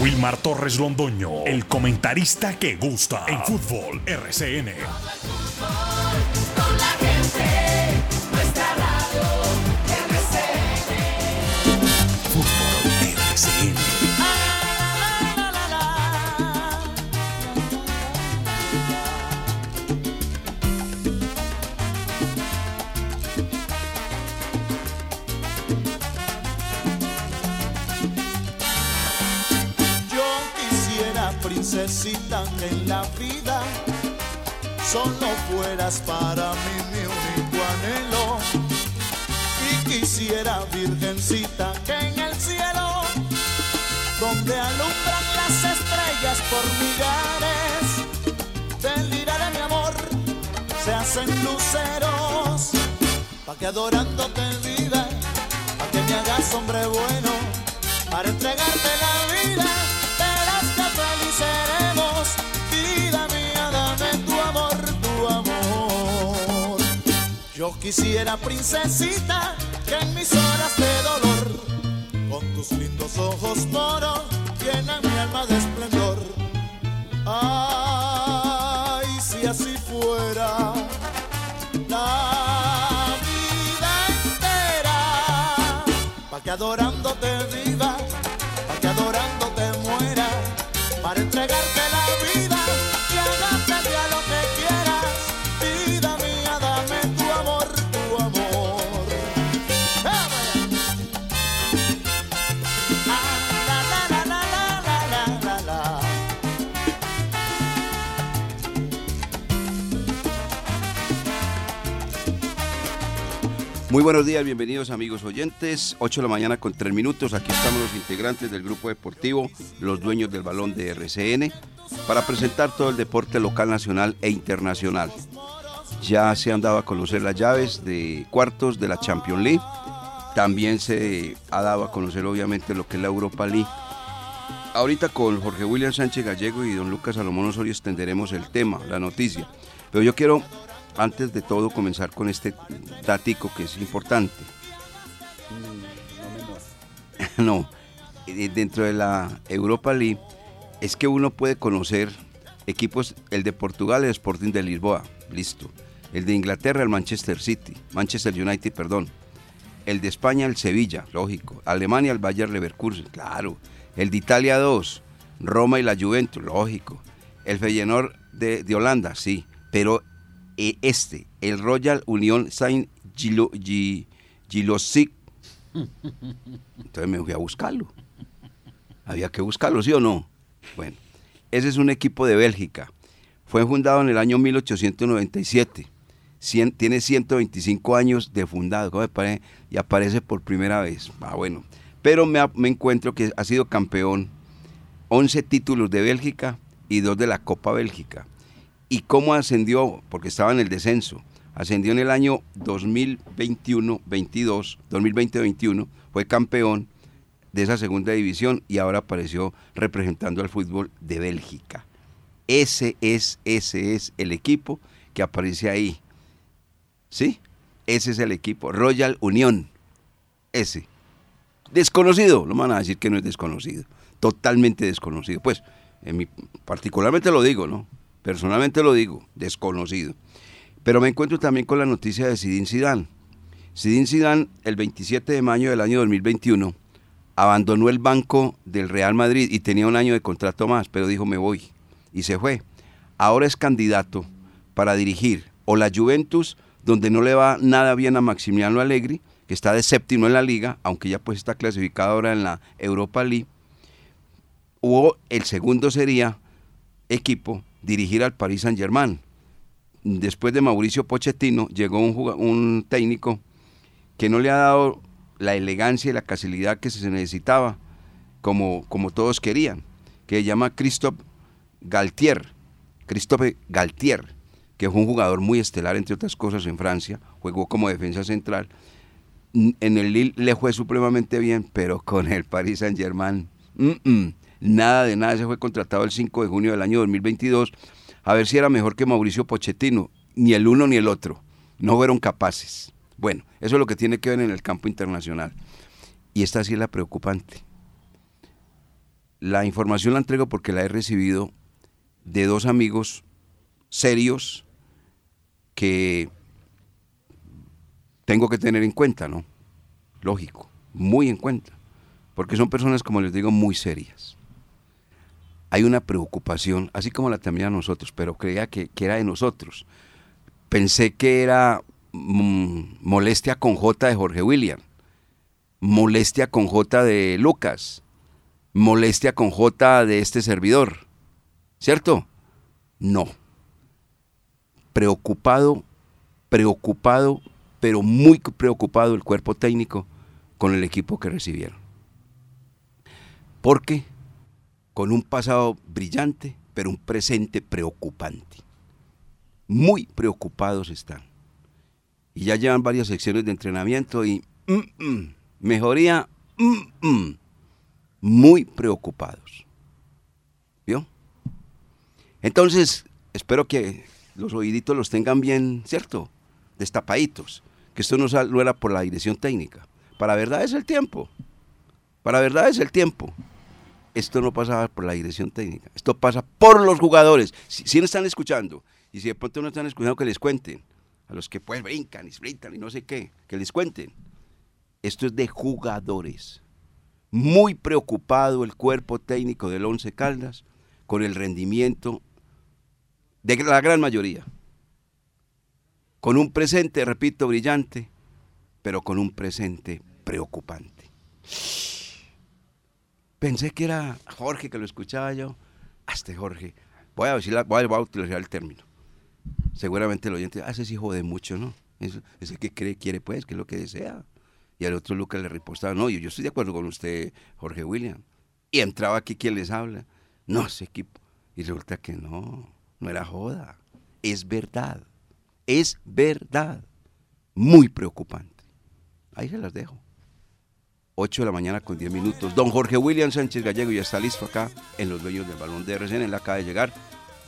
Wilmar Torres Londoño, el comentarista que gusta en fútbol RCN. Que en la vida solo fueras para mí mi único anhelo. Y quisiera, virgencita, que en el cielo, donde alumbran las estrellas por millares, del lira de mi amor se hacen luceros, pa' que adorándote viva, pa' que me hagas hombre bueno para entregarte la Yo quisiera, princesita, que en mis horas de dolor, con tus lindos ojos moros, llenan mi alma de esplendor. Ay, si así fuera. La vida entera Pa' que adorándote viva, pa' que adorándote muera, para entregarte Muy buenos días, bienvenidos amigos oyentes. 8 de la mañana con 3 minutos. Aquí estamos los integrantes del grupo deportivo, los dueños del balón de RCN, para presentar todo el deporte local, nacional e internacional. Ya se han dado a conocer las llaves de cuartos de la Champions League. También se ha dado a conocer obviamente lo que es la Europa League. Ahorita con Jorge William Sánchez Gallego y don Lucas Salomón Osorio extenderemos el tema, la noticia. Pero yo quiero antes de todo comenzar con este datico que es importante. No, eh, dentro de la Europa League es que uno puede conocer equipos, el de Portugal, el Sporting de Lisboa, listo. El de Inglaterra, el Manchester City, Manchester United, perdón. El de España, el Sevilla, lógico. Alemania, el Bayer Leverkusen, claro. El de Italia 2, Roma y la Juventus, lógico. El Feyenoord de, de Holanda, sí. Pero este, el Royal Union Saint Gilo, Gi- Gilosic. Entonces me fui a buscarlo. Había que buscarlo, ¿sí o no? Bueno, ese es un equipo de Bélgica. Fue fundado en el año 1897. Cien- tiene 125 años de fundado y aparece por primera vez. Ah, bueno. Pero me, me encuentro que ha sido campeón 11 títulos de Bélgica y dos de la Copa Bélgica. ¿Y cómo ascendió? Porque estaba en el descenso. Ascendió en el año 2021-22, 2020-21, fue campeón de esa segunda división y ahora apareció representando al fútbol de Bélgica. Ese es, ese es el equipo que aparece ahí. ¿Sí? Ese es el equipo. Royal Unión. Ese. Desconocido. No me van a decir que no es desconocido. Totalmente desconocido. Pues, en mi, particularmente lo digo, ¿no? Personalmente lo digo, desconocido. Pero me encuentro también con la noticia de Zinedine Zidane. Zinedine Zidane, el 27 de mayo del año 2021, abandonó el banco del Real Madrid y tenía un año de contrato más, pero dijo me voy y se fue. Ahora es candidato para dirigir o la Juventus, donde no le va nada bien a Maximiliano Allegri, que está de séptimo en la liga, aunque ya pues está clasificado ahora en la Europa League, o el segundo sería equipo dirigir al Paris Saint Germain. Después de Mauricio Pochettino llegó un, un técnico que no le ha dado la elegancia y la facilidad que se necesitaba, como, como todos querían, que se llama Christophe Galtier. Christophe Galtier, que es un jugador muy estelar, entre otras cosas, en Francia, jugó como defensa central. En el Lille le fue supremamente bien, pero con el Paris Saint Germain, nada de nada, se fue contratado el 5 de junio del año 2022, a ver si era mejor que Mauricio Pochettino, ni el uno ni el otro, no fueron capaces. Bueno, eso es lo que tiene que ver en el campo internacional. Y esta sí es la preocupante. La información la entrego porque la he recibido de dos amigos serios que tengo que tener en cuenta, ¿no? Lógico, muy en cuenta, porque son personas, como les digo, muy serias. Hay una preocupación, así como la tenía nosotros, pero creía que, era de nosotros. Pensé que era mm, molestia con J de Jorge William, molestia con J de Lucas, molestia con J de este servidor, ¿cierto? No. Preocupado, preocupado, pero muy preocupado el cuerpo técnico con el equipo que recibieron. Porque con un pasado brillante, pero un presente preocupante. Muy preocupados están. Y ya llevan varias secciones de entrenamiento y mm, mm, mejoría, mm, muy preocupados. ¿Vio? Entonces, espero que los oíditos los tengan bien, ¿cierto? Destapaditos. Que esto no, no era por la dirección técnica. Para verdad es el tiempo. Para verdad es el tiempo. Esto no pasa por la dirección técnica. Esto pasa por los jugadores. Si, no están escuchando, y si de pronto no están escuchando, que les cuenten. A los que pues brincan y sprintan y no sé qué, que les cuenten. Esto es de jugadores. Muy preocupado el cuerpo técnico del Once Caldas con el rendimiento de la gran mayoría. Con un presente, repito, brillante, pero con un presente preocupante. Pensé que era Jorge que lo escuchaba yo. Hasta Jorge. Voy a, decir voy a, voy a utilizar el término. Seguramente el oyente, ah, ese sí jode mucho, ¿no? Eso- ese que cree, quiere, pues, que es lo que desea. Y al otro Lucas le repostaba, no, yo, yo estoy de acuerdo con usted, Jorge William. Y entraba aquí quien les habla. No, ese equipo. Y resulta que no, no era joda. Es verdad. Es verdad. Muy preocupante. Ahí se las dejo. 8 de la mañana con 10 minutos. Don Jorge William Sánchez Gallego ya está listo acá en Los Dueños del Balón de RCN. Él acaba de llegar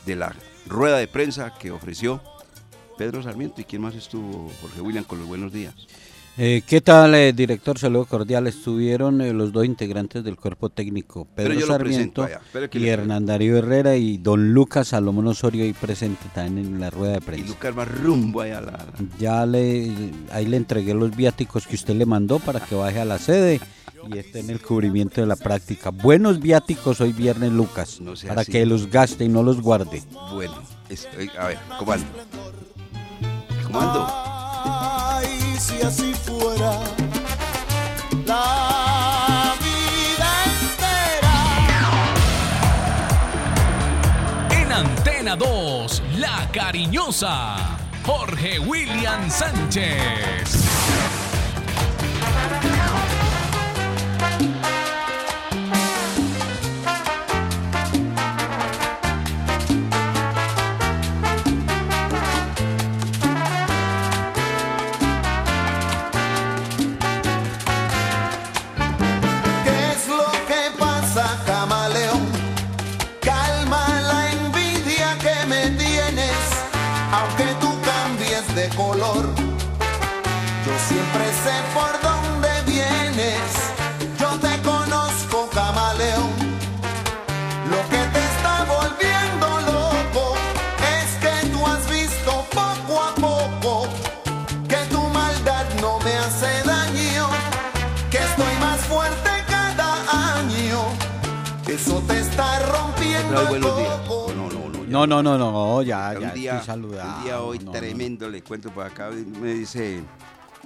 de la rueda de prensa que ofreció Pedro Sarmiento. ¿Y quién más estuvo, Jorge William, con los buenos días? Eh, ¿Qué tal, eh, director? Saludo cordial. Estuvieron eh, los dos integrantes del cuerpo técnico, Pero Pedro Sarmiento y le- Hernán Darío Herrera y don Lucas Salomón Osorio ahí presente también en la rueda de Y prensa. Lucas va rumbo allá a la... la- Ya le, ahí le entregué los viáticos que usted le mandó para que baje a la sede y esté en el cubrimiento de la práctica. Buenos viáticos hoy viernes, Lucas, No para así. que los gaste y no los guarde. Bueno, es- a ver, comando. Comando. Si así fuera la Antena 2, La Cariñosa. Jorge William Sánchez. Por dónde vienes, yo te conozco, camaleón. Lo que te está volviendo loco es que tú has visto poco a poco que tu maldad no me hace daño, que estoy más fuerte cada año. Eso te está rompiendo No, el coco. No, no, no. ya. No, no, ya, ya, un día, estoy saludado. un día hoy no, no, no. tremendo, le cuento por acá, me dice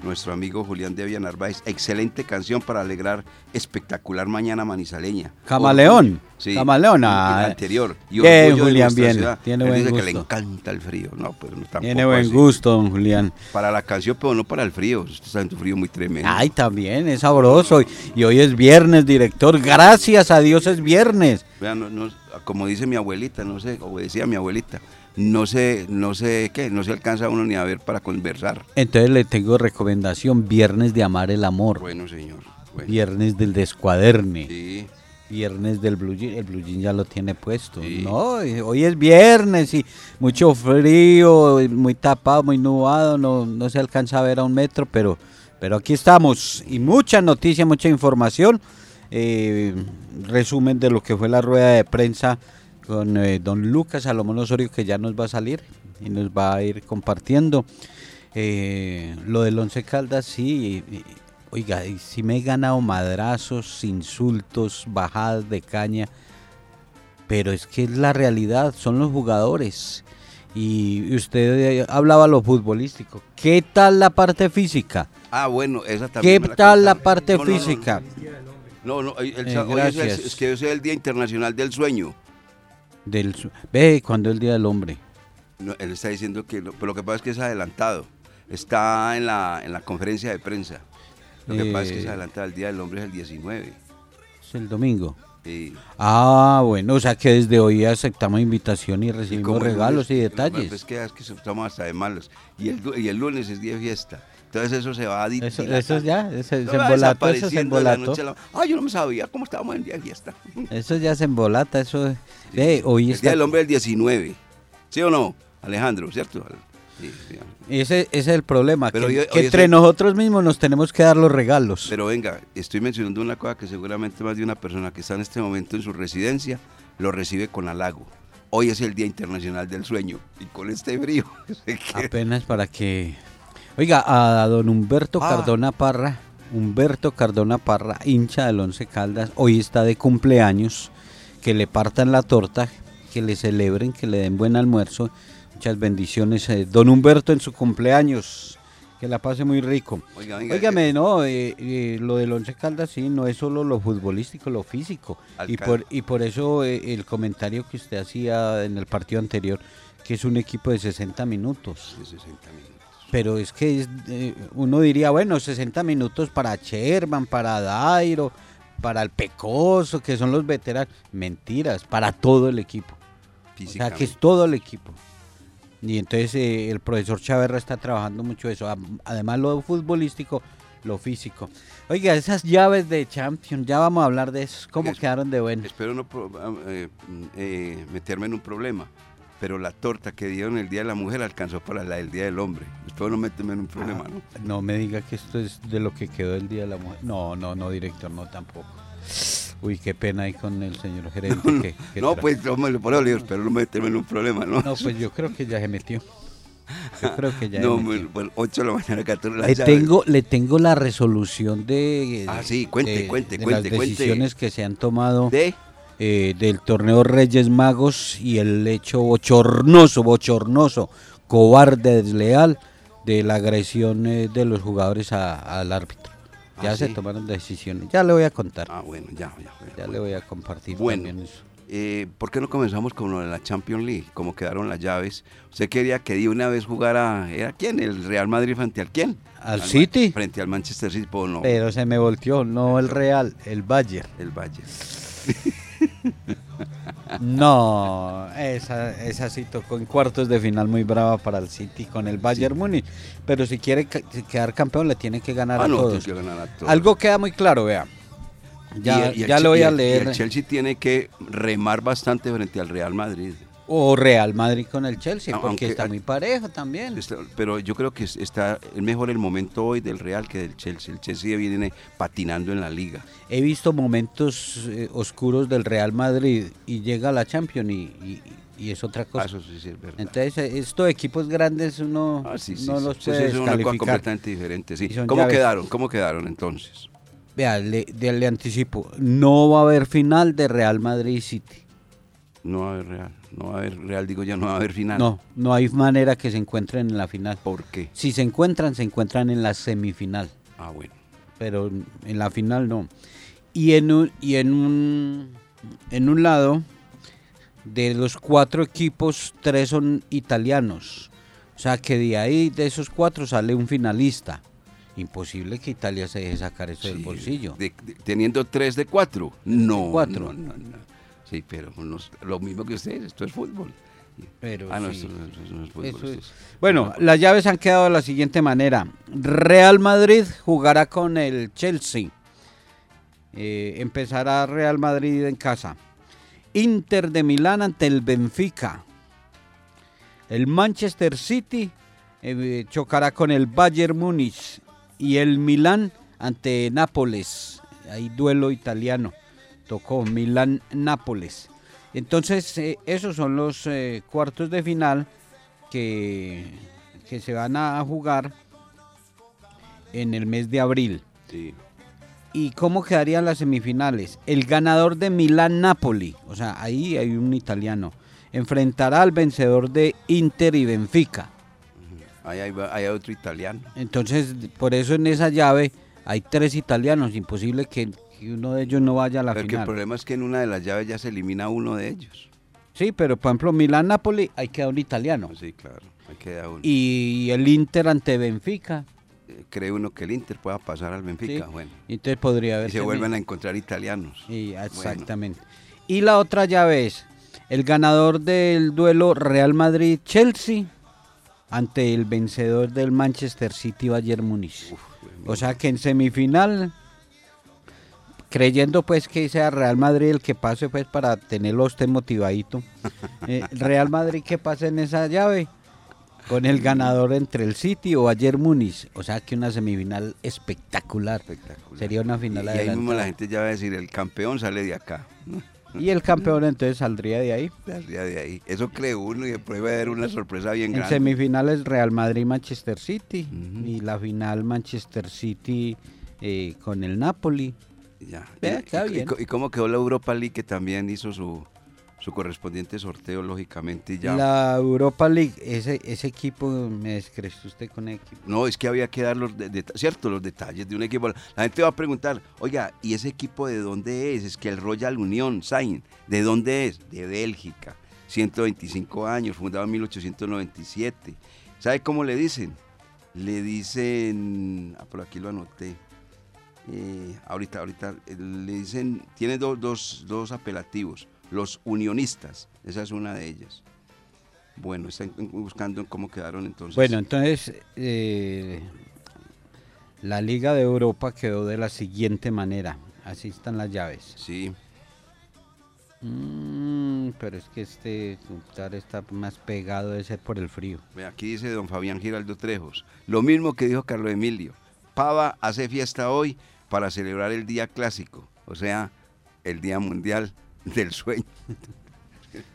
nuestro amigo Julián Devia Narváez, excelente canción para alegrar espectacular mañana manizaleña. Camaleón, Sí, Camaleón, ah, la anterior. Y bien, de Julián, bien, ciudad. tiene Él buen dice que le gusto. encanta el frío. No, pero no tampoco Tiene buen así. gusto, don Julián. Para la canción, pero no para el frío. Usted está en tu frío muy tremendo. Ay, también, es sabroso. Y hoy es viernes, director. Gracias a Dios es viernes. Vean, no- no- como dice mi abuelita, no sé, o decía mi abuelita, no sé, no sé qué, no se alcanza uno ni a ver para conversar. Entonces le tengo recomendación, viernes de amar el amor, Bueno, señor. Bueno, viernes del descuaderne, sí. viernes del blue jean. El blue jean ya lo tiene puesto. Sí. No, hoy es viernes y mucho frío, muy tapado, muy nubado, no, no se alcanza a ver a un metro, pero, pero aquí estamos. Y mucha noticia, mucha información. eh, resumen de lo que fue la rueda de prensa con eh, don Lucas Salomón Osorio, que ya nos va a salir y nos va a ir compartiendo. Eh, lo del Once Caldas, sí, y- y- oiga, y si me he ganado madrazos, insultos, bajadas de caña, pero es que es la realidad, son los jugadores. Y usted eh, hablaba lo futbolístico. ¿Qué tal la parte física? Ah, bueno, esa también. ¿Qué la tal la parte No, no, no, física? No, no, el- el- Eh, hoy es, el- gracias. es que hoy es el Día Internacional del Sueño. Del, ve, cuando es el Día del Hombre. No, él está diciendo que, lo, pero lo que pasa es que es adelantado. Está en la, en la conferencia de prensa. Lo que pasa es que es Eh. adelantado. El Día del Hombre es el 19. Es el domingo. Y, Ah, bueno, o sea que desde hoy aceptamos invitación y recibimos regalos y detalles. Es que, es que estamos hasta de malos. Y el, y el lunes es día de fiesta. Entonces eso se va a Eso, eso ya, eso se embolató, eso se embolató. la- Ah, yo no me sabía cómo estábamos en día de fiesta. Eso ya se embolata, eso. Ve, hoy el está. Día del Hombre es el 19. ¿Sí o no, Alejandro? ¿Cierto? Sí, sí. Ese, ese es el problema, Pero que, hoy- que hoy es entre nosotros mismos nos tenemos que dar los regalos. Pero venga, estoy mencionando una cosa que seguramente más de una persona que está en este momento en su residencia lo recibe con halago. Hoy es el Día Internacional del Sueño y con este frío. Apenas para que... Oiga, a don Humberto Ah. Cardona Parra, Humberto Cardona Parra, hincha del Once Caldas, hoy está de cumpleaños, que le partan la torta, que le celebren, que le den buen almuerzo. Muchas bendiciones, eh, don Humberto en su cumpleaños, que la pase muy rico. Oiga, venga, Óigame, no, eh, eh, lo del Once Caldas sí, no es solo lo futbolístico, lo físico. Y por, y por eso eh, el comentario que usted hacía en el partido anterior, que es un equipo de 60 minutos. de 60 minutos. Pero es que es, eh, uno diría, bueno, 60 minutos para Sherman, para Dairo, para el Pecoso, que son los veteranos. Mentiras, para todo el equipo. O sea, que es todo el equipo. Y entonces eh, el profesor Chaverra está trabajando mucho eso. Además lo futbolístico, lo físico. Oiga, esas llaves de Champions, ya vamos a hablar de eso. ¿Cómo Es- quedaron de buenas? Espero no eh, eh, meterme en un problema, pero la torta que dieron el Día de la Mujer alcanzó para la del Día del Hombre. Espero no meterme en un problema, ¿no? No me diga que esto es de lo que quedó el Día de la Mujer. No, no, no, director, no tampoco. Uy, qué pena ahí con el señor gerente. que- que no, pues yo me lo por eso le digo, espero no meterme en un problema, ¿no? No, pues yo creo que ya se metió. Yo creo que ya se No, metió. bueno, bueno, 8 de la mañana, 14 de la Le tengo, le tengo la resolución de, Ah, sí, cuente, de- cuente, de cuente, las cuente. decisiones que se han tomado de eh, del torneo Reyes Magos y el hecho bochornoso, bochornoso, cobarde, desleal de la agresión eh, de los jugadores a- al árbitro. Ya Ah, se sí. tomaron decisiones. Ya le voy a contar. Ah, bueno, ya, ya. ya le voy a compartir Bueno. también eso. Eh, ¿Por qué no comenzamos con lo de la Champions League? Como quedaron las llaves. Usted quería que de una vez jugara, ¿era quién? ¿El Real Madrid frente al quién? Al City. Frente al Manchester City, pues no. Pero se me volteó, no el Real, el Bayern. El Valle. No, esa, esa sí tocó en cuartos de final muy brava para el City con el Bayern Múnich. Pero si quiere ca- quedar campeón le tiene que ganar Ah, a no, todos. que ganar a todos. Algo queda muy claro, vea. Ya, Y el- y el ya le voy a y leer. el Chelsea tiene que remar bastante frente al Real Madrid. O Real Madrid con el Chelsea, porque aunque- está muy parejo también. Está- pero yo creo que es- está es mejor el momento hoy del Real que del Chelsea. El Chelsea viene patinando en la liga. He visto momentos eh, oscuros del Real Madrid y llega a la Champions y, y- y es otra Ah, cosa. eso sí, sí es verdad. Entonces, eh, estos equipos grandes uno Ah, sí, no los puede es una cosa completamente diferente. ¿Cómo llaves. quedaron? ¿Cómo quedaron entonces? Vea, le, anticipo, no va a haber final de Real Madrid City. No va a haber Real. No va a haber Real, digo yo, no va a haber final. No, no hay manera que se encuentren en la final. ¿Por qué? Si se encuentran, se encuentran en la semifinal, Ah, bueno. pero en la final no. Y en un, y en un, en un lado, de los cuatro equipos, tres son italianos. O sea que de ahí, de esos cuatro, sale un finalista. Imposible que Italia se deje sacar eso del bolsillo. de- de- teniendo tres de cuatro. No. cuatro. No, no, no. Sí, pero unos- lo mismo que ustedes, esto es fútbol. Pero ah, no, sí. es fútbol. Eso es. es- Bueno, las llaves han quedado de la siguiente manera. Real Madrid jugará con el Chelsea. Eh, empezará Real Madrid en casa. Inter de Milán ante el Benfica. El Manchester City eh, chocará con el Bayern Múnich. Y el Milán ante Nápoles. hay duelo italiano. Tocó Milán-Nápoles. Entonces, eh, esos son los eh, cuartos de final que, que se van a jugar en el mes de abril. Sí. ¿Y cómo quedarían las semifinales? El ganador de Milán-Napoli, o sea, ahí hay un italiano, enfrentará al vencedor de Inter y Benfica. Ahí hay, ahí hay otro italiano. Entonces, por eso en esa llave hay tres italianos, imposible que, que uno de ellos no vaya a la Pero que el final. problema es que en una de las llaves ya se elimina uno de ellos. Sí, pero por ejemplo, Milán-Napoli, hay queda un italiano. Sí, claro. Ahí queda uno. Y el Inter ante Benfica. Eh, Cree uno que el Inter pueda pasar al Benfica. sí. Bueno. Entonces podría haber. Y se vuelven a encontrar italianos. Sí, Bueno. exactamente. Y la otra llave es el ganador del duelo Real Madrid-Chelsea ante el vencedor del Manchester City-Bayern Múnich. O sea que en semifinal, creyendo pues que sea Real Madrid el que pase pues para tenerlo usted motivadito, eh, Real Madrid que pase en esa llave con el ganador entre el City o Bayern Múnich. O sea que una semifinal espectacular. Espectacular. Sería una Y, final y ahí mismo la gente ya va a decir, el campeón sale de acá. Y el campeón entonces saldría de ahí. Saldría de ahí. Eso cree uno y después va a haber una sorpresa bien En grande. semifinales Real Madrid-Manchester City y la final Manchester City eh, con el Napoli. Ya. Y- queda y, bien. y cómo quedó la Europa League que también hizo su, su correspondiente sorteo, lógicamente. Ya. La Europa League, ese, ese equipo, me descreció usted con el equipo. No, es que había que dar los, de- cierto, los detalles de un equipo. La gente va a preguntar, oiga, ¿y ese equipo de dónde es? Es que el Royal Union Sain, ¿de dónde es? De Bélgica, 125 años, fundado en 1897. ¿Sabe cómo le dicen? Le dicen, ah, por aquí lo anoté. Eh, ahorita, ahorita, eh, le dicen, tiene do- dos, dos apelativos, los unionistas, esa es una de ellas. Bueno, están buscando cómo quedaron entonces. Bueno, entonces eh, la Liga de Europa quedó de la siguiente manera. Así están las llaves. Sí, Mm, pero es que este computador está más pegado de ser por el frío. aquí dice don Fabián Giraldo Trejos. Lo mismo que dijo Carlos Emilio. Pava hace fiesta hoy para celebrar el día clásico, o sea, el día mundial del sueño.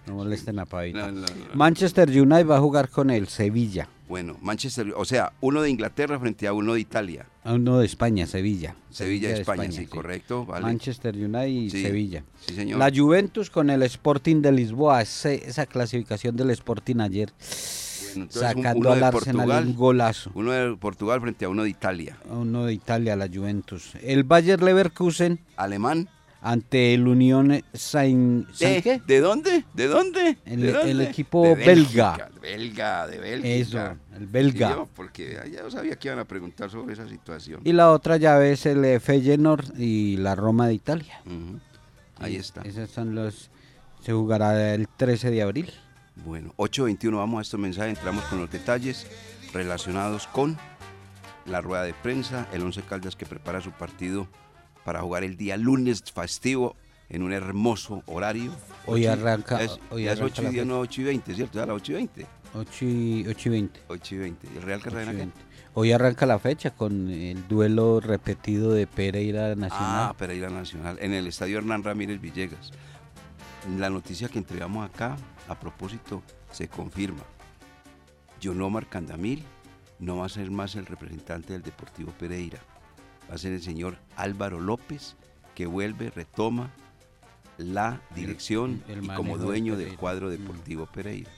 No molesten a Pavita. No, no, no. Manchester United va a jugar con el Sevilla. Bueno, Manchester, o sea, uno de Inglaterra frente a uno de Italia. A uno de España, Sevilla. Sevilla, España, sí, correcto, vale. Manchester United y Sí, Sevilla. Sí, señor. La Juventus con el Sporting de Lisboa, ese- esa clasificación del Sporting ayer, entonces, sacando uno al de Arsenal Portugal, un golazo. Uno de Portugal frente a uno de Italia. Uno de Italia, la Juventus. El Bayer Leverkusen Alemán. ante el Unión Saint... ¿De. ¿De dónde? ¿De dónde? El- ¿De dónde? el equipo De belga. Bélgica, Belga, de Bélgica. Eso, el belga. Yo, porque ya yo sabía que iban a preguntar sobre esa situación. Y la otra llave es el eh, Feyenoord y la Roma de Italia. Ahí está. Esos son los... Se jugará el 13 de abril. Bueno, 8.21, vamos a estos mensajes, entramos con los detalles relacionados con la rueda de prensa, el Once Caldas que prepara su partido para jugar el día lunes festivo en un hermoso horario. Hoy arranca- Es, hoy es arranca 8 y la 10, fecha. no 8 y 20, ¿cierto? Ya a las 8 y 20. 8 y, 8 y 20. 8 y 20. ¿Y el Real Cartagena qué? 8 y 20. Hoy arranca la fecha con el duelo repetido de Pereira Nacional. Ah, Pereira Nacional, en el estadio Hernán Ramírez Villegas. La noticia que entregamos acá, a propósito, se confirma. Yonomar Candamil no va a ser más el representante del Deportivo Pereira. Va a ser el señor Álvaro López, que vuelve, retoma la dirección el y como dueño del cuadro Mm. Deportivo Pereira.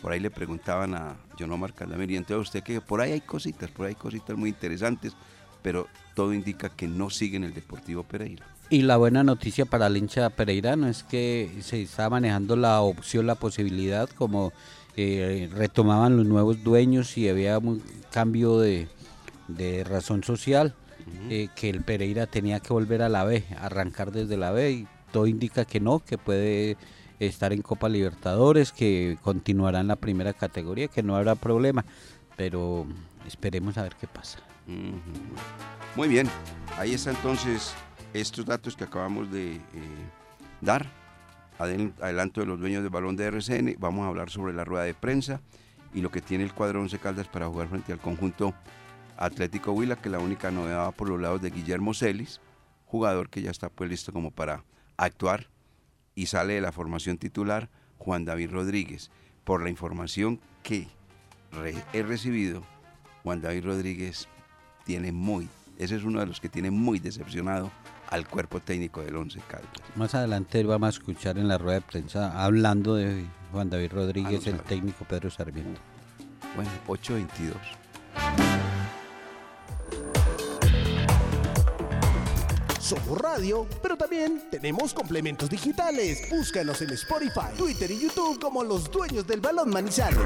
Por ahí le preguntaban a Yonomar Candamil, y entonces usted que por ahí hay cositas, por ahí hay cositas muy interesantes, pero todo indica que no sigue en el Deportivo Pereira. Y la buena noticia para el hincha pereirano es que se está manejando la opción, la posibilidad, como eh, retomaban los nuevos dueños y había un cambio de, de razón social, eh, que el Pereira tenía que volver a la B, arrancar desde la B, y todo indica que no, que puede estar en Copa Libertadores, que continuará en la primera categoría, que no habrá problema, pero esperemos a ver qué pasa. Muy bien, ahí está entonces estos datos que acabamos de eh, dar. Adel- Adelanto de los dueños del balón de RCN. Vamos a hablar sobre la rueda de prensa y lo que tiene el cuadro 11 Caldas para jugar frente al conjunto Atlético Huila, que la única novedad por los lados de Guillermo Celis. jugador que ya está pues listo como para actuar y sale de la formación titular Juan David Rodríguez. Por la información que he recibido, Juan David Rodríguez tiene muy, ese es uno de los que tiene muy decepcionado al cuerpo técnico del Once Caldas. Más adelante vamos a escuchar en la rueda de prensa hablando de Juan David Rodríguez, Ah, no el técnico Pedro Sarmiento. Bueno, 8.22. Somos radio, pero también tenemos complementos digitales. Búscanos en Spotify, Twitter y YouTube como los dueños del balón Manizales.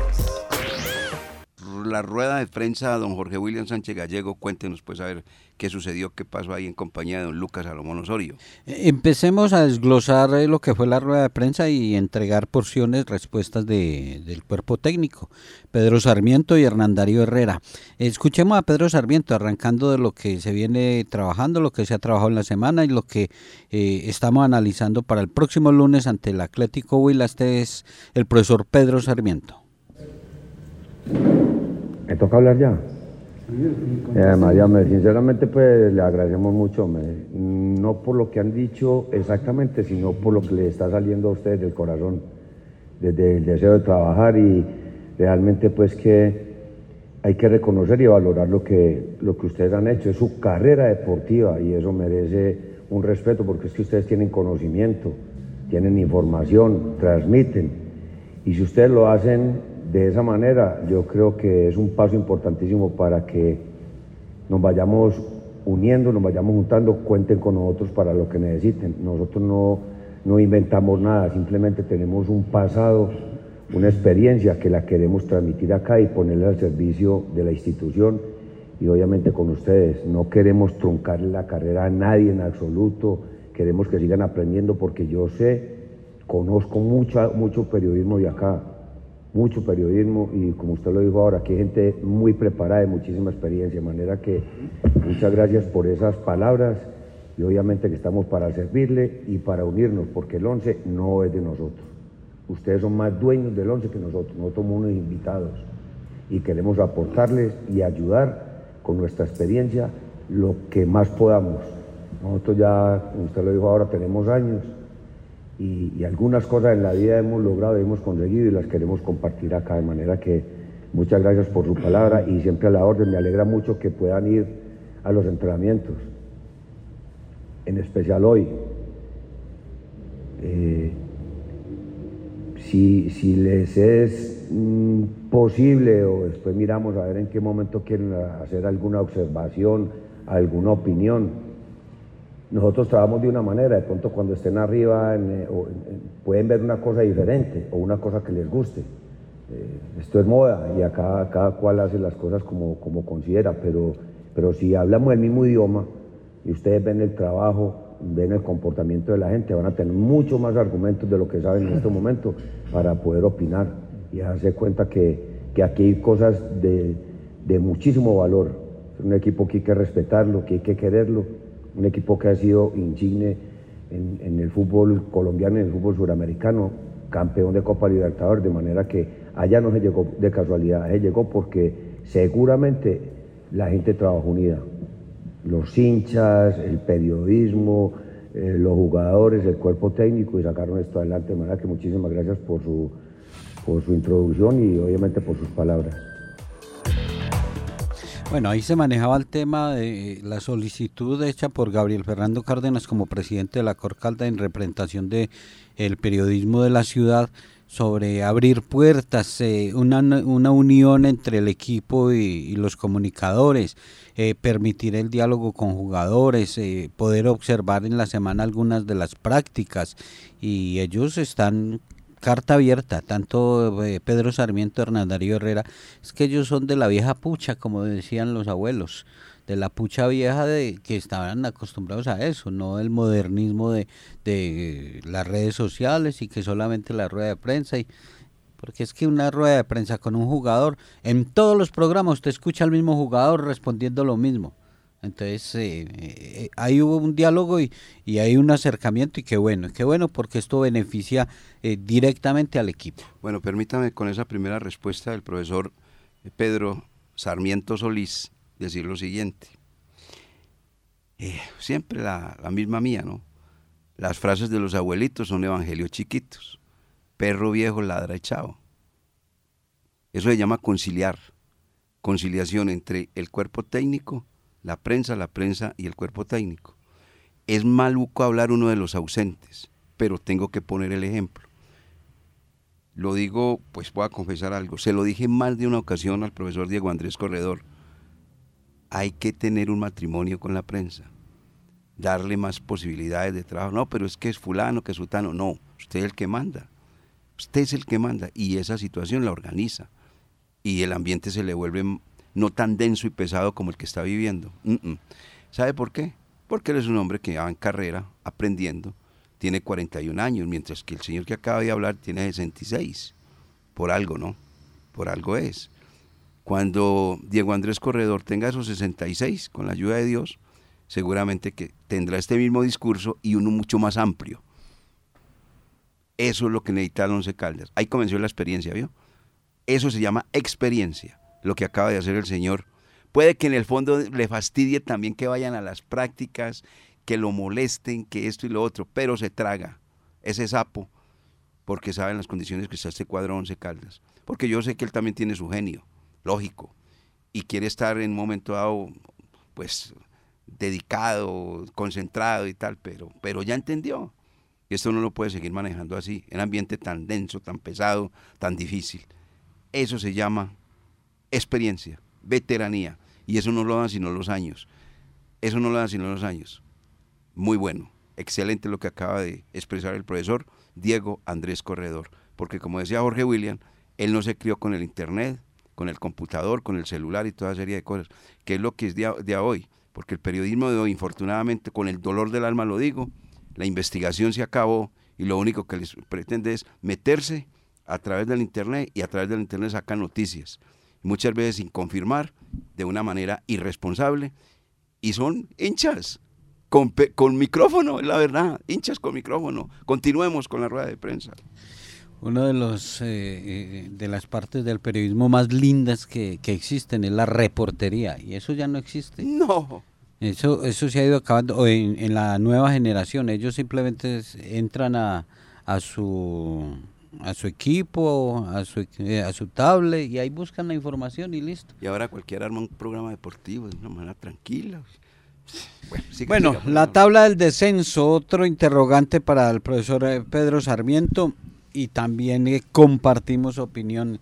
La rueda de prensa, don Jorge William Sánchez Gallego, cuéntenos pues a ver qué sucedió, qué pasó ahí en compañía de don Lucas Salomón Osorio. Eh, Empecemos a desglosar eh, lo que fue la rueda de prensa y entregar porciones, respuestas de- del cuerpo técnico. Pedro Sarmiento y Hernán Darío Herrera. Escuchemos a Pedro Sarmiento arrancando de lo que se viene trabajando, lo que se ha trabajado en la semana y lo que eh, estamos analizando para el próximo lunes ante el Atlético Huila. Este es el profesor Pedro Sarmiento. ¿Me toca hablar ya? Eh, María, me- sinceramente pues le agradecemos mucho, me- no por lo que han dicho exactamente, sino por lo que le está saliendo a ustedes del corazón, desde el deseo de trabajar y realmente pues que hay que reconocer y valorar lo que, lo que ustedes han hecho, es su carrera deportiva y eso merece un respeto porque es que ustedes tienen conocimiento, tienen información, transmiten. Y si ustedes lo hacen de esa manera, yo creo que es un paso importantísimo para que nos vayamos uniendo, nos vayamos juntando, cuenten con nosotros para lo que necesiten. Nosotros no, no inventamos nada, simplemente tenemos un pasado, una experiencia que la queremos transmitir acá y ponerla al servicio de la institución y obviamente con ustedes. No queremos truncarle la carrera a nadie en absoluto, queremos que sigan aprendiendo porque yo sé, conozco mucho, mucho periodismo de acá, mucho periodismo y como usted lo dijo ahora, aquí hay gente muy preparada, de muchísima experiencia, de manera que muchas gracias por esas palabras y obviamente que estamos para servirle y para unirnos, porque el 11 no es de nosotros. Ustedes son más dueños del 11 que nosotros, nosotros somos unos invitados y queremos aportarles y ayudar con nuestra experiencia lo que más podamos. Nosotros ya, como usted lo dijo ahora, tenemos años y, algunas cosas en la vida hemos logrado, hemos conseguido y las queremos compartir acá. De manera que muchas gracias por su palabra y siempre a la orden. Me alegra mucho que puedan ir a los entrenamientos, en especial hoy. Eh, si, si les es mm, posible o después miramos a ver en qué momento quieren hacer alguna observación, alguna opinión. Nosotros trabajamos de una manera, de pronto cuando estén arriba en, eh, o en- en- pueden ver una cosa diferente o una cosa que les guste. Eh, esto es moda y acá cada cual hace las cosas como, como considera, pero, pero si hablamos el mismo idioma y ustedes ven el trabajo, ven el comportamiento de la gente, van a tener mucho más argumentos de lo que saben en este momento para poder opinar y darse cuenta que, que aquí hay cosas de, de muchísimo valor. Es un equipo que hay que respetarlo, que hay que quererlo, un equipo que ha sido insigne en, el fútbol colombiano y en el fútbol suramericano, campeón de Copa Libertadores, de manera que allá no se llegó de casualidad, se llegó porque seguramente la gente trabajó unida. Los hinchas, el periodismo, eh, los jugadores, el cuerpo técnico y sacaron esto adelante. De manera que muchísimas gracias por su, por su introducción y obviamente por sus palabras. Bueno, ahí se manejaba el tema de la solicitud hecha por Gabriel Fernando Cárdenas como presidente de la Corcalda en representación de el periodismo de la ciudad sobre abrir puertas, eh, una, una unión entre el equipo y, los comunicadores, eh, permitir el diálogo con jugadores, eh, poder observar en la semana algunas de las prácticas. Y ellos están carta abierta, tanto eh, Pedro Sarmiento, Hernán Darío Herrera, es que ellos son de la vieja pucha, como decían los abuelos, de la pucha vieja de que estaban acostumbrados a eso, no el modernismo de, de las redes sociales y que solamente la rueda de prensa y porque es que una rueda de prensa con un jugador, en todos los programas usted escucha al mismo jugador respondiendo lo mismo. Entonces, eh, eh, ahí hubo un diálogo y, hay un acercamiento y qué bueno, qué bueno porque esto beneficia eh, directamente al equipo. Bueno, permítame con esa primera respuesta del profesor Pedro Sarmiento Solís decir lo siguiente. Eh, siempre la, la misma mía, ¿no? Las frases de los abuelitos son evangelios chiquitos. Perro viejo ladra echado. Eso se llama conciliar. Conciliación entre el cuerpo técnico, la prensa, la prensa y el cuerpo técnico. Es maluco hablar uno de los ausentes, pero tengo que poner el ejemplo. Lo digo, pues voy a confesar algo. Se lo dije más de una ocasión al profesor Diego Andrés Corredor. Hay que tener un matrimonio con la prensa. Darle más posibilidades de trabajo. No, pero es que es fulano, que es sutano. No, usted es el que manda. Usted es el que manda y esa situación la organiza. Y el ambiente se le vuelve no tan denso y pesado como el que está viviendo. ¿Sabe por qué? Porque él es un hombre que va en carrera, aprendiendo, tiene 41 años, mientras que el señor que acaba de hablar tiene 66. Por algo, ¿no? Por algo es. Cuando Diego Andrés Corredor tenga esos 66, con la ayuda de Dios, seguramente que tendrá este mismo discurso y uno mucho más amplio. Eso es lo que necesita el Once Caldas. Ahí comenzó la experiencia, ¿vio? Eso se llama experiencia, lo que acaba de hacer el señor. Puede que en el fondo le fastidie también que vayan a las prácticas, que lo molesten, que esto y lo otro, pero se traga ese sapo porque saben las condiciones que está este cuadro Once Caldas. Porque yo sé que él también tiene su genio, lógico, y quiere estar en un momento dado, pues, dedicado, concentrado y tal, pero, pero ya entendió. que Esto no lo puede seguir manejando así, en un ambiente tan denso, tan pesado, tan difícil. Eso se llama experiencia, veteranía, y eso no lo dan sino los años. Eso no lo dan sino los años. Muy bueno, excelente lo que acaba de expresar el profesor Diego Andrés Corredor, porque como decía Jorge William, él no se crió con el internet, con el computador, con el celular y toda serie de cosas, que es lo que es de, de hoy, porque el periodismo de hoy, infortunadamente, con el dolor del alma lo digo, la investigación se acabó y lo único que les pretende es meterse a través del internet y a través del internet sacan noticias, muchas veces sin confirmar, de una manera irresponsable, y son hinchas, con, con micrófono, es la verdad, hinchas con micrófono. Continuemos con la rueda de prensa. Uno de los eh, eh, de las partes del periodismo más lindas que, que existen es la reportería y eso ya no existe. No, Eso eso se ha ido acabando o en, en la nueva generación. Ellos simplemente entran a, a su a su equipo, a su eh, a su tablet y ahí buscan la información y listo. y ahora cualquiera arma un programa deportivo de una manera tranquila. Bueno, siga, Bueno, siga, la tabla del descenso, otro interrogante para el profesor eh, Pedro Sarmiento y también eh, compartimos opinión.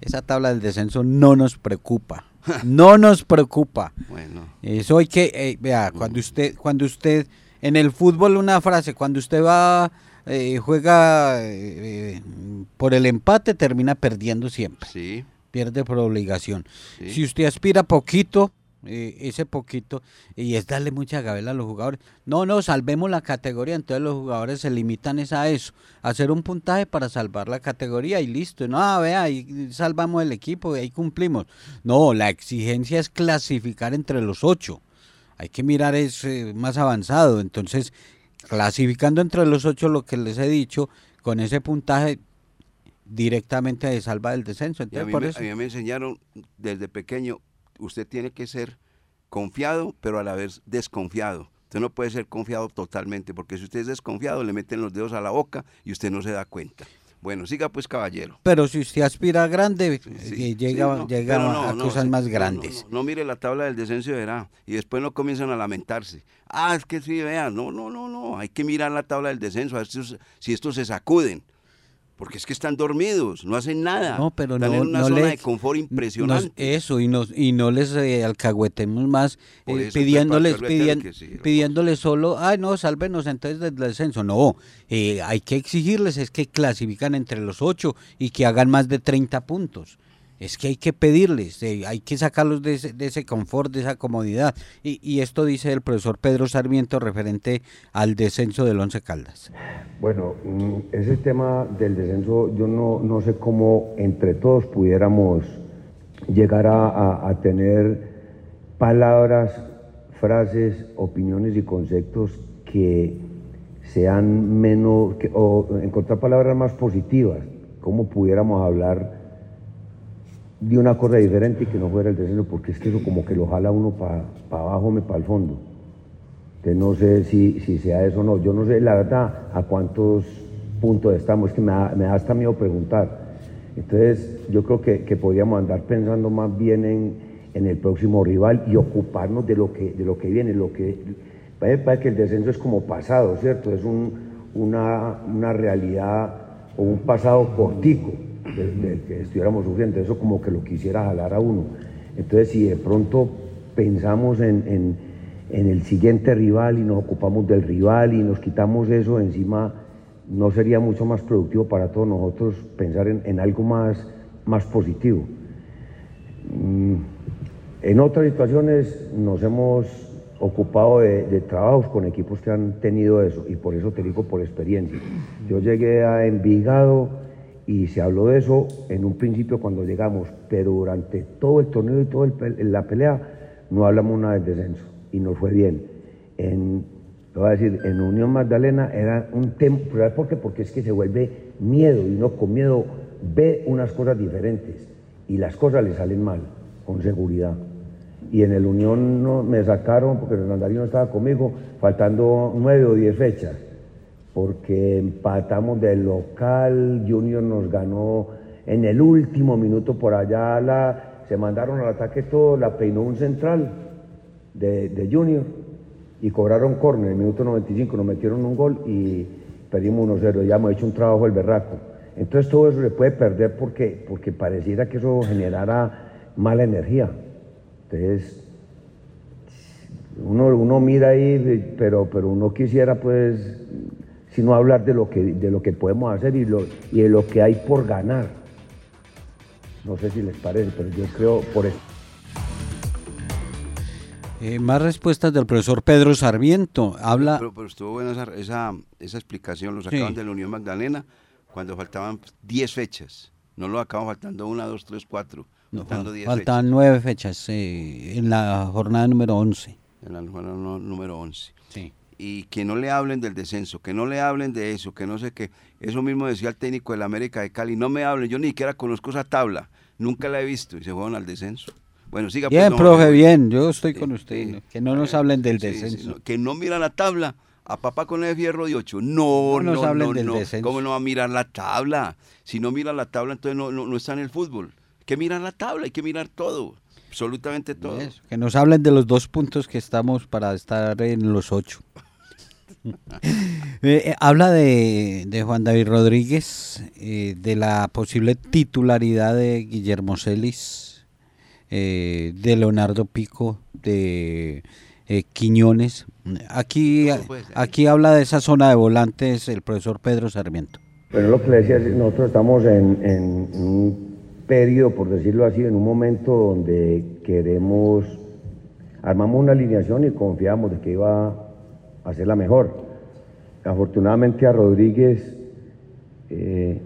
Esa tabla del descenso no nos preocupa, no nos preocupa. Bueno, Eso hay que, eh, vea, cuando usted, cuando usted, en el fútbol una frase, cuando usted va, eh, juega eh, por el empate, termina perdiendo siempre sí, pierde por obligación. Sí. Si usted aspira poquito, eh, ese poquito, y es darle mucha gabela a los jugadores. No, no, salvemos la categoría, entonces los jugadores se limitan es a eso, a hacer un puntaje para salvar la categoría y listo. No, ah, vea, ahí salvamos el equipo y ahí cumplimos. No, la exigencia es clasificar entre los ocho. Hay que mirar es más avanzado. Entonces, clasificando entre los ocho, lo que les he dicho, con ese puntaje directamente de salva del descenso. y a Entonces, mí, por me, eso. a mí me enseñaron desde pequeño, usted tiene que ser confiado, pero a la vez desconfiado. Usted no puede ser confiado totalmente, porque si usted es desconfiado, le meten los dedos a la boca y usted no se da cuenta. Bueno, siga pues, caballero. Pero si usted aspira grande, Sí, eh, llega, sí, no, llega pero a no, cosas sí, más grandes. No, mire la tabla del descenso y verá. Y después no comienzan a lamentarse. Ah, es que sí, vean. No, no, no, no. Hay que mirar la tabla del descenso, a ver si si estos se sacuden. Porque es que están dormidos, no hacen nada. No, pero están no, en una no zona le- de confort nos- impresionante. eso, y, nos, y no les eh, alcahuetemos más eh, pidiéndoles, sí, pidiéndoles solo, ay no, sálvenos entonces del descenso. No, eh, hay que exigirles es que clasifican entre los ocho y que hagan más de 30 puntos. Es que hay que pedirles, eh, hay que sacarlos de ese, confort, de esa comodidad. Y, esto dice el profesor Pedro Sarmiento referente al descenso del Once Caldas. Bueno, mm, ese tema del descenso, yo no, no sé cómo entre todos pudiéramos llegar a, tener palabras, frases, opiniones y conceptos que sean menos, o encontrar palabras más positivas, cómo pudiéramos hablar de una cosa diferente y que no fuera el descenso, porque es que eso como que lo jala uno para abajo, para el fondo. Entonces no sé si, si sea eso o no. Yo no sé la verdad a cuántos puntos estamos, es que me da, me da hasta miedo preguntar. Entonces yo creo que, que podríamos andar pensando más bien en, en el próximo rival y ocuparnos de lo que, de lo que viene. Lo que, parece que el descenso es como pasado, ¿cierto? Es un, una, una realidad o un pasado cortico del que estuviéramos sufriendo. Eso como que lo quisiera jalar a uno. Entonces si de pronto pensamos en, en, el siguiente rival y nos ocupamos del rival y nos quitamos eso de encima, no sería mucho más productivo para todos nosotros pensar en, en algo más, más positivo. Mm, En otras situaciones nos hemos ocupado de, de trabajos con equipos que han tenido eso y por eso te digo por experiencia. Yo llegué a Envigado y se habló de eso en un principio cuando llegamos, pero durante todo el torneo y toda la pelea no hablamos nada del descenso y nos fue bien. En, te voy a decir, en Unión Magdalena era un ¿sabes por qué? Porque es que se vuelve miedo y uno con miedo ve unas cosas diferentes y las cosas le salen mal, con seguridad. Y en el Unión no, me sacaron, porque Hernandario no estaba conmigo, faltando nueve o diez fechas, porque empatamos del local, Junior nos ganó en el último minuto por allá, se mandaron al ataque todo, la peinó un central de, de Junior y cobraron córner en el minuto 95, nos metieron un gol y perdimos 1-0, ya hemos hecho un trabajo el berraco. Entonces todo eso se puede perder porque, porque pareciera que eso generara mala energía. Entonces, uno, uno mira ahí, pero, pero uno quisiera pues, sino hablar de lo que, de lo que podemos hacer y, lo, y de lo que hay por ganar. No sé si les parece, pero yo creo por eso. Eh, más respuestas del profesor Pedro Sarmiento. Habla. Pero, pero estuvo buena esa, esa, esa explicación, lo Sí. sacaban de la Unión Magdalena cuando faltaban 10 fechas. No lo acaban faltando una, dos, tres, cuatro. No, faltando 10 faltan nueve fechas eh, en la jornada número 11. fechas. En la jornada número 11. Sí. Y que no le hablen del descenso, que no le hablen de eso, que no sé qué. Eso mismo decía el técnico del América de Cali. No me hablen, yo ni siquiera conozco esa tabla. Nunca la he visto y se fueron al descenso. Bueno, siga. pues, Bien, don profe, Jorge. bien. Yo estoy Sí, con usted. ¿no? Que no nos hablen del descenso. no, que no mira la tabla. A papá con el fierro de 8. No, No nos no, hablen no, del no. descenso. ¿Cómo no va a mirar la tabla? Si no mira la tabla, entonces no, no, no está en el fútbol. Hay que mirar la tabla, hay que mirar todo. Absolutamente todo. Eso, que nos hablen de los dos puntos que estamos para estar en los ocho. Eh, eh, habla de, de Juan David Rodríguez, eh, de la posible titularidad de Guillermo Celis, eh, de Leonardo Pico, de eh, Quiñones. Aquí, aquí habla de esa zona de volantes el profesor Pedro Sarmiento. Pero lo que le decía, nosotros estamos en, en un periodo, por decirlo así, en un momento donde queremos, armamos una alineación y confiamos de que iba a ser la mejor. Afortunadamente a Rodríguez, eh,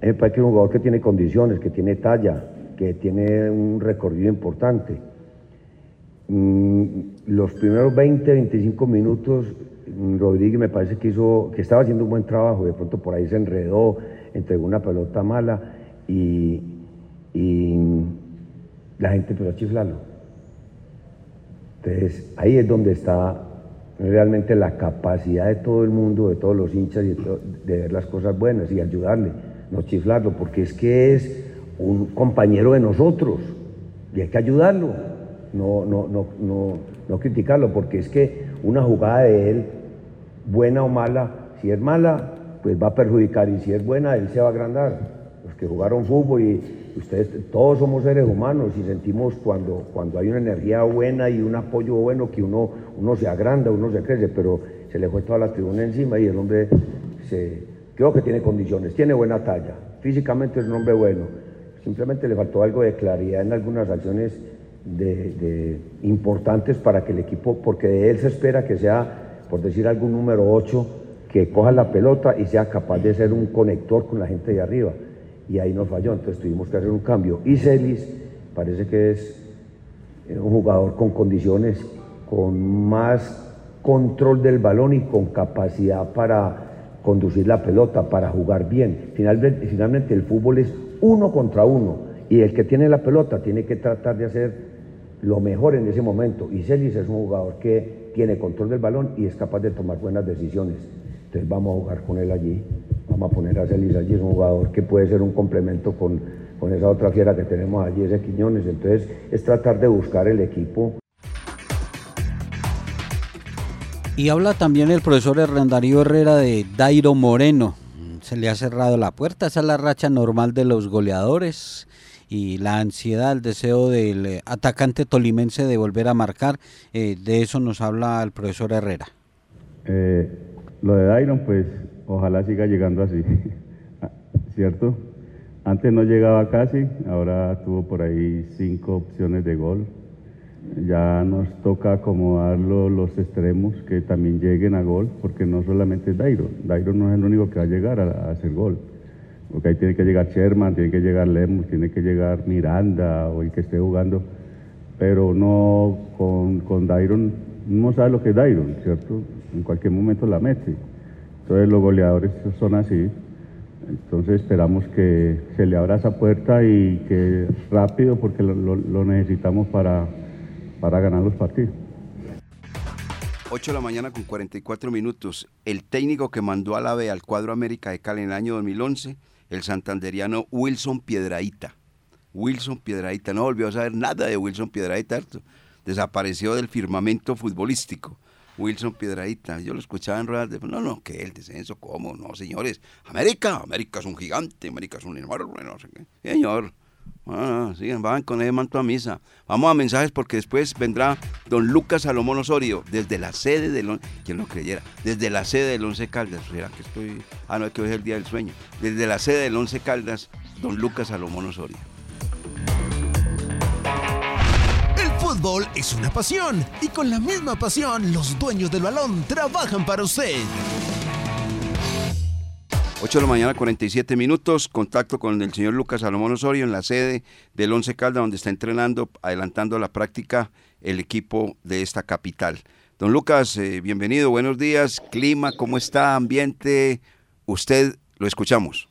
me parece que es un jugador que tiene condiciones, que tiene talla, que tiene un recorrido importante. Mm, los primeros 20, 25 minutos, mm, Rodríguez me parece que hizo, que estaba haciendo un buen trabajo, de pronto por ahí se enredó, entregó una pelota mala y, y la gente empezó a chiflarlo. Entonces ahí es donde está realmente la capacidad de todo el mundo, de todos los hinchas, y de, to- de ver las cosas buenas y ayudarle, no chiflarlo, porque es que es un compañero de nosotros y hay que ayudarlo, no, no, no, no, no criticarlo, porque es que una jugada de él, buena o mala, si es mala, pues va a perjudicar, y si es buena, él se va a agrandar. Los que jugaron fútbol y ustedes, todos somos seres humanos y sentimos cuando, cuando hay una energía buena y un apoyo bueno que uno, uno se agranda, uno se crece, pero se le fue toda la tribuna encima y el hombre se, creo que tiene condiciones, tiene buena talla, físicamente es un hombre bueno, simplemente le faltó algo de claridad en algunas acciones importantes para que el equipo, porque de él se espera que sea, por decir algún número 8, que coja la pelota y sea capaz de ser un conector con la gente de arriba. Y ahí nos falló, entonces tuvimos que hacer un cambio. Y Celis parece que es eh, un jugador con condiciones, con más control del balón y con capacidad para conducir la pelota, para jugar bien. Finalmente, el fútbol es uno contra uno y el que tiene la pelota tiene que tratar de hacer lo mejor en ese momento. Y es un jugador que tiene control del balón y es capaz de tomar buenas decisiones. Entonces vamos a jugar con él allí, vamos a poner a Celis allí, es un jugador que puede ser un complemento con, con esa otra fiera que tenemos allí, ese Quiñones. Entonces es tratar de buscar el equipo. Y habla también el profesor Hernán Darío Herrera de Dairo Moreno. Se le ha cerrado la puerta, esa es la racha normal de los goleadores y la ansiedad, el deseo del eh, atacante tolimense de volver a marcar. eh, de eso nos habla el profesor Herrera. Eh, lo de Dairon, pues ojalá siga llegando así, ¿cierto? Antes no llegaba casi, ahora tuvo por ahí cinco opciones de gol. Ya nos toca acomodar lo- los extremos que también lleguen a gol, porque no solamente es Dairon. Dairon no es el único que va a llegar a, a hacer gol. Porque ahí tiene que llegar Sherman, tiene que llegar Lemus, tiene que llegar Miranda o el que esté jugando. Pero no con, con Dairon, no sabe lo que es Dairon, ¿cierto? En cualquier momento la mete. Entonces los goleadores son así. Entonces esperamos que se le abra esa puerta y que rápido porque lo, necesitamos para, para ganar los partidos. 8 de la mañana con 44 minutos. El técnico que mandó a la B al cuadro América de Cali en el año 2011, el santanderiano Wilson Piedraíta. Wilson Piedraíta, no volvió a saber nada de Wilson Piedraíta, desapareció del firmamento futbolístico. Wilson Piedraíta, yo lo escuchaba en ruedas de... No, no, que el descenso, ¿cómo? No, señores. América, América es un gigante, América es un enorme, no sé qué. Señor, Ah, sigan, van con ese manto a misa. Vamos a mensajes porque después vendrá don Lucas Salomón Osorio desde la sede del quien lo creyera, desde la sede del Once Caldas. ¿Será que estoy? Ah, no, es que hoy es el día del sueño. Desde la sede del Once Caldas, don Lucas Salomón Osorio. Es una pasión y con la misma pasión los dueños del balón trabajan para usted. 8 de la mañana, 47 minutos. Contacto con el señor Lucas Salomón Osorio en la sede del Once Caldas, donde está entrenando, adelantando la práctica el equipo de esta capital. Don Lucas, eh, bienvenido, buenos días. Clima, ¿cómo está? Ambiente, usted lo escuchamos.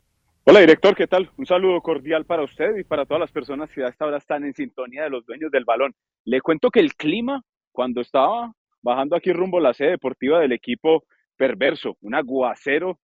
Hola director, ¿qué tal? Un saludo cordial para usted y para todas las personas que a esta están en sintonía de los dueños del balón. Le cuento que el clima, cuando estaba bajando aquí rumbo a la sede deportiva del equipo perverso, un aguacero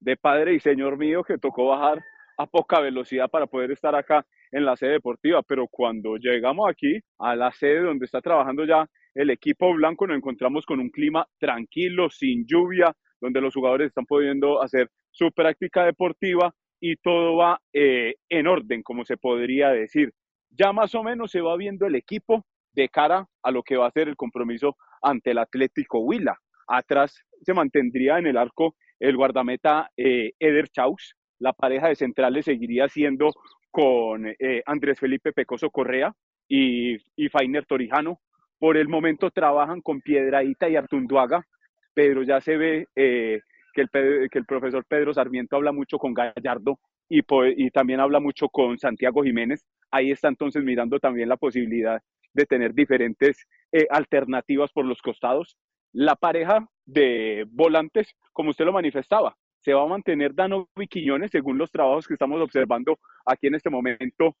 de padre y señor mío que tocó bajar a poca velocidad para poder estar acá en la sede deportiva, pero cuando llegamos aquí a la sede donde está trabajando ya el equipo blanco, nos encontramos con un clima tranquilo, sin lluvia, donde los jugadores están pudiendo hacer su práctica deportiva y todo va eh, en orden, como se podría decir. Ya más o menos se va viendo el equipo de cara a lo que va a ser el compromiso ante el Atlético Huila. Atrás se mantendría en el arco el guardameta eh, Eder Chaus. La pareja de centrales seguiría siendo con eh, Andrés Felipe Pecoso Correa y, y Fainer Torijano. Por el momento trabajan con Piedraíta y Artunduaga, pero ya se ve eh, que, el, profesor Pedro Sarmiento habla mucho con Gallardo y, también habla mucho con Santiago Jiménez. Ahí está entonces mirando también la posibilidad de tener diferentes eh, alternativas por los costados. La pareja de volantes, como usted lo manifestaba, se va a mantener Dano y Quiñones según los trabajos que estamos observando aquí en este momento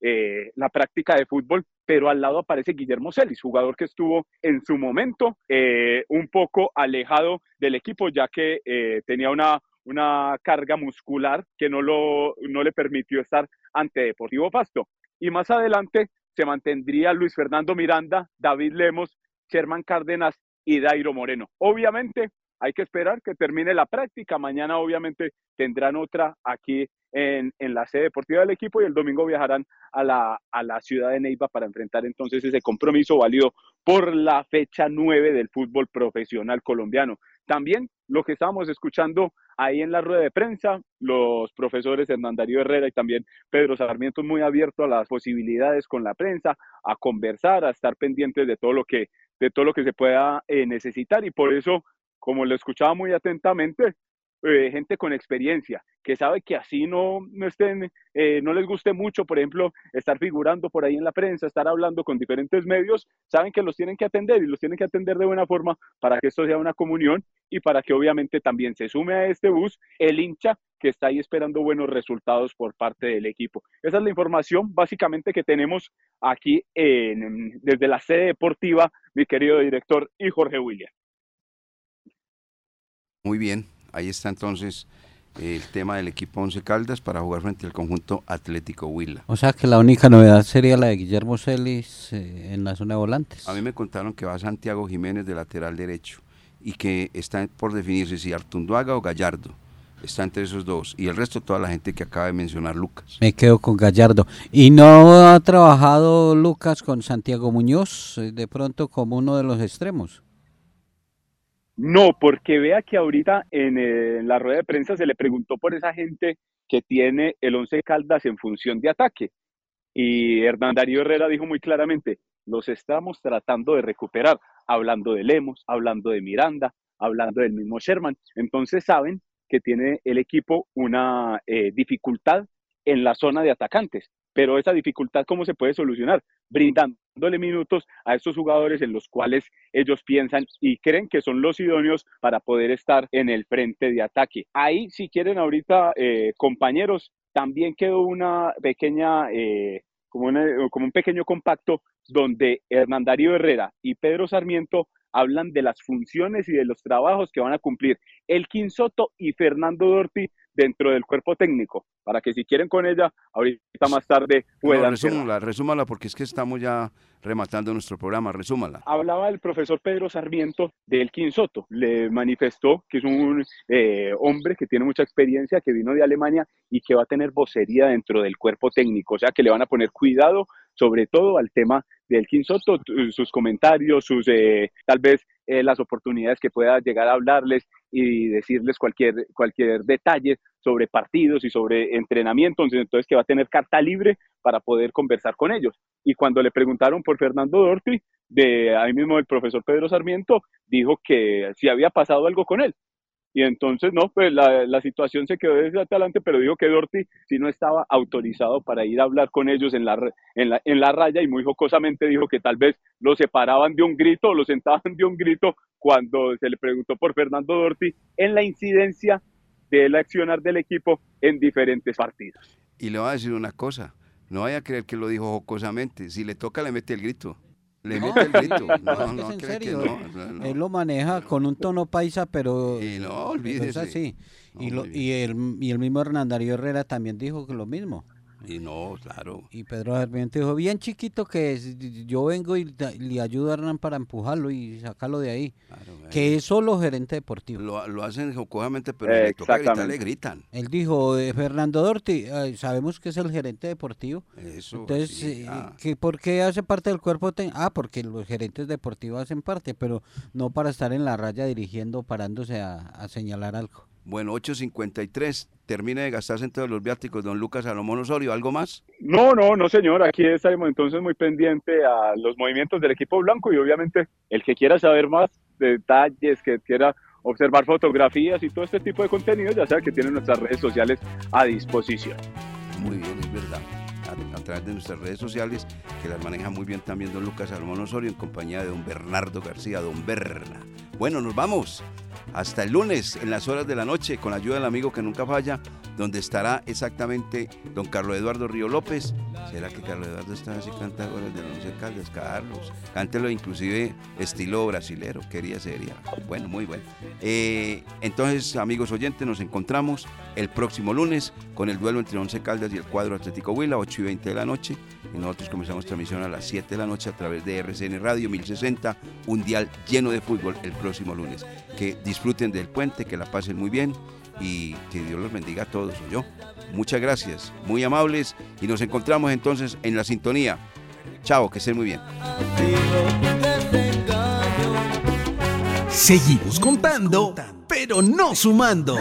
eh, la práctica de fútbol, pero al lado aparece Guillermo Celis, jugador que estuvo en su momento eh, un poco alejado del equipo, ya que eh, tenía una, una carga muscular que no, lo, no le permitió estar ante Deportivo Pasto. Y más adelante se mantendría Luis Fernando Miranda, David Lemos, Sherman Cárdenas y Dairo Moreno. Obviamente hay que esperar que termine la práctica. Mañana obviamente tendrán otra aquí en, la sede deportiva del equipo y el domingo viajarán a la, a la ciudad de Neiva para enfrentar entonces ese compromiso válido por la fecha 9 del fútbol profesional colombiano. También lo que estábamos escuchando ahí en la rueda de prensa, los profesores Hernán Darío Herrera y también Pedro Sarmiento muy abierto a las posibilidades con la prensa, a conversar, a estar pendientes de todo lo que, de todo lo que se pueda eh, necesitar y por eso, como lo escuchaba muy atentamente, eh, gente con experiencia, que sabe que así no, no estén, eh, no les guste mucho, por ejemplo, estar figurando por ahí en la prensa, estar hablando con diferentes medios, saben que los tienen que atender y los tienen que atender de buena forma para que esto sea una comunión y para que obviamente también se sume a este bus el hincha que está ahí esperando buenos resultados por parte del equipo. Esa es la información básicamente que tenemos aquí en- desde la sede deportiva, mi querido director y Jorge William. Muy bien, ahí está entonces el tema del equipo Once Caldas para jugar frente al conjunto Atlético Huila. O sea que la única novedad sería la de Guillermo Celis eh, en la zona de volantes. A mí me contaron que va Santiago Jiménez de lateral derecho y que está por definirse si Artunduaga o Gallardo. Está entre esos dos. Y el resto, toda la gente que acaba de mencionar Lucas. Me quedo con Gallardo. ¿Y no ha trabajado Lucas con Santiago Muñoz eh, de pronto como uno de los extremos? No, porque vea que ahorita en, eh, en la rueda de prensa se le preguntó por esa gente que tiene el Once Caldas en función de ataque. Y Hernán Darío Herrera dijo muy claramente, los estamos tratando de recuperar, hablando de Lemos, hablando de Miranda, hablando del mismo Sherman. Entonces saben que tiene el equipo una eh, dificultad en la zona de atacantes. Pero esa dificultad, ¿cómo se puede solucionar? Brindándole minutos a estos jugadores en los cuales ellos piensan y creen que son los idóneos para poder estar en el frente de ataque. Ahí, si quieren ahorita, eh, compañeros, también quedó una pequeña, eh, como, un pequeño compacto donde Hernán Darío Herrera y Pedro Sarmiento hablan de las funciones y de los trabajos que van a cumplir el Soto y Fernando Dorti dentro del cuerpo técnico, para que si quieren con ella, ahorita más tarde puedan resúmala, resúmala porque es que estamos ya rematando nuestro programa. Resúmala. Hablaba el profesor Pedro Sarmiento del Soto. Le manifestó que es un eh, hombre que tiene mucha experiencia, que vino de Alemania y que va a tener vocería dentro del cuerpo técnico. O sea, que le van a poner cuidado, sobre todo al tema del Soto, t- sus comentarios, sus eh, tal vez eh, las oportunidades que pueda llegar a hablarles y decirles cualquier, cualquier detalle sobre partidos y sobre entrenamiento. Entonces, que va a tener carta libre para poder conversar con ellos. Y cuando le preguntaron por Fernando Dorti, de ahí mismo el profesor Pedro Sarmiento dijo que si había pasado algo con él. Y entonces, no, pues la, situación se quedó desde adelante, pero dijo que Dorti si no estaba autorizado para ir a hablar con ellos en la, en la, en la raya y muy jocosamente dijo que tal vez lo separaban de un grito o lo sentaban de un grito cuando se le preguntó por Fernando Dorti en la incidencia del accionar del equipo en diferentes partidos. Y le voy a decir una cosa. No vaya a creer que lo dijo jocosamente. Si le toca, le mete el grito. Le mete el grito. No, no, es en cree que serio. no. no. Él lo maneja con un tono paisa, pero Y no, pero es olvídese. así. Y, lo- y, el, y el mismo Hernán Darío Herrera también dijo que lo mismo. Y no, claro. Y Pedro Sarmiento dijo, bien chiquito que es, yo vengo y le ayudo a Hernán para empujarlo y sacarlo de ahí. claro, Que es solo gerente deportivo. Lo, lo hacen jocosamente, pero si le toca gritar, Exactamente. le gritan. Él dijo, eh, Fernando Dorti, eh, sabemos que es el gerente deportivo. Eso. Entonces, sí, eh, ah. ¿que ¿por qué hace parte del cuerpo? Ah, porque los gerentes deportivos hacen parte, pero no para estar en la raya dirigiendo, parándose a, a señalar algo. Bueno, 8.53. Termina de gastarse en todos los viáticos don Lucas Salomón Osorio. ¿Algo más? No, no, no, señor. Aquí estaremos entonces muy pendiente a los movimientos del equipo blanco y obviamente el que quiera saber más detalles, que quiera observar fotografías y todo este tipo de contenido, ya sabe que tiene nuestras redes sociales a disposición. Muy bien, es verdad. A, a través de nuestras redes sociales, que las maneja muy bien también don Lucas Salomón Osorio en compañía de don Bernardo García, don Berna. Bueno, nos vamos. Hasta el lunes en las horas de la noche con la ayuda del amigo que nunca falla, donde estará exactamente don Carlos Eduardo Río López. ¿Será que Carlos Eduardo está así canta goles de Once Caldas? Carlos, cántelo inclusive estilo brasilero, quería sería. Bueno, muy bueno. Eh, entonces, amigos oyentes, nos encontramos el próximo lunes con el duelo entre Once Caldas y el cuadro Atlético Huila, 8 y 20 de la noche. Y nosotros comenzamos transmisión a las 7 de la noche a través de RCN Radio 1060, un dial lleno de fútbol el próximo lunes. Que disfruten del puente, que la pasen muy bien y que Dios los bendiga a todos, yo. Muchas gracias, muy amables y nos encontramos entonces en la sintonía. Chao, que estén muy bien. Seguimos contando, pero no sumando.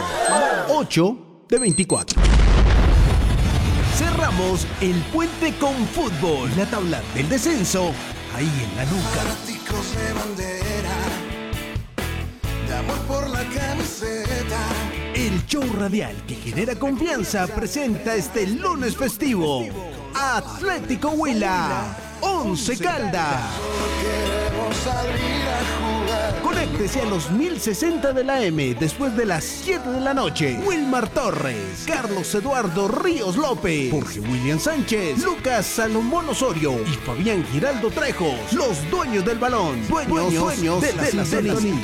8 de 24. Cerramos el puente con fútbol. La tabla del descenso ahí en la nuca. Amor por la camiseta. El show radial que genera confianza presenta este lunes festivo Atlético Huila, 11 Caldas. Conéctese a los 1060 de la M después de las 7 de la noche. Wilmar Torres, Carlos Eduardo Ríos López, Jorge William Sánchez, Lucas Salomón Osorio y Fabián Giraldo Trejos, los dueños del balón, dueños, dueños de la, sintonía.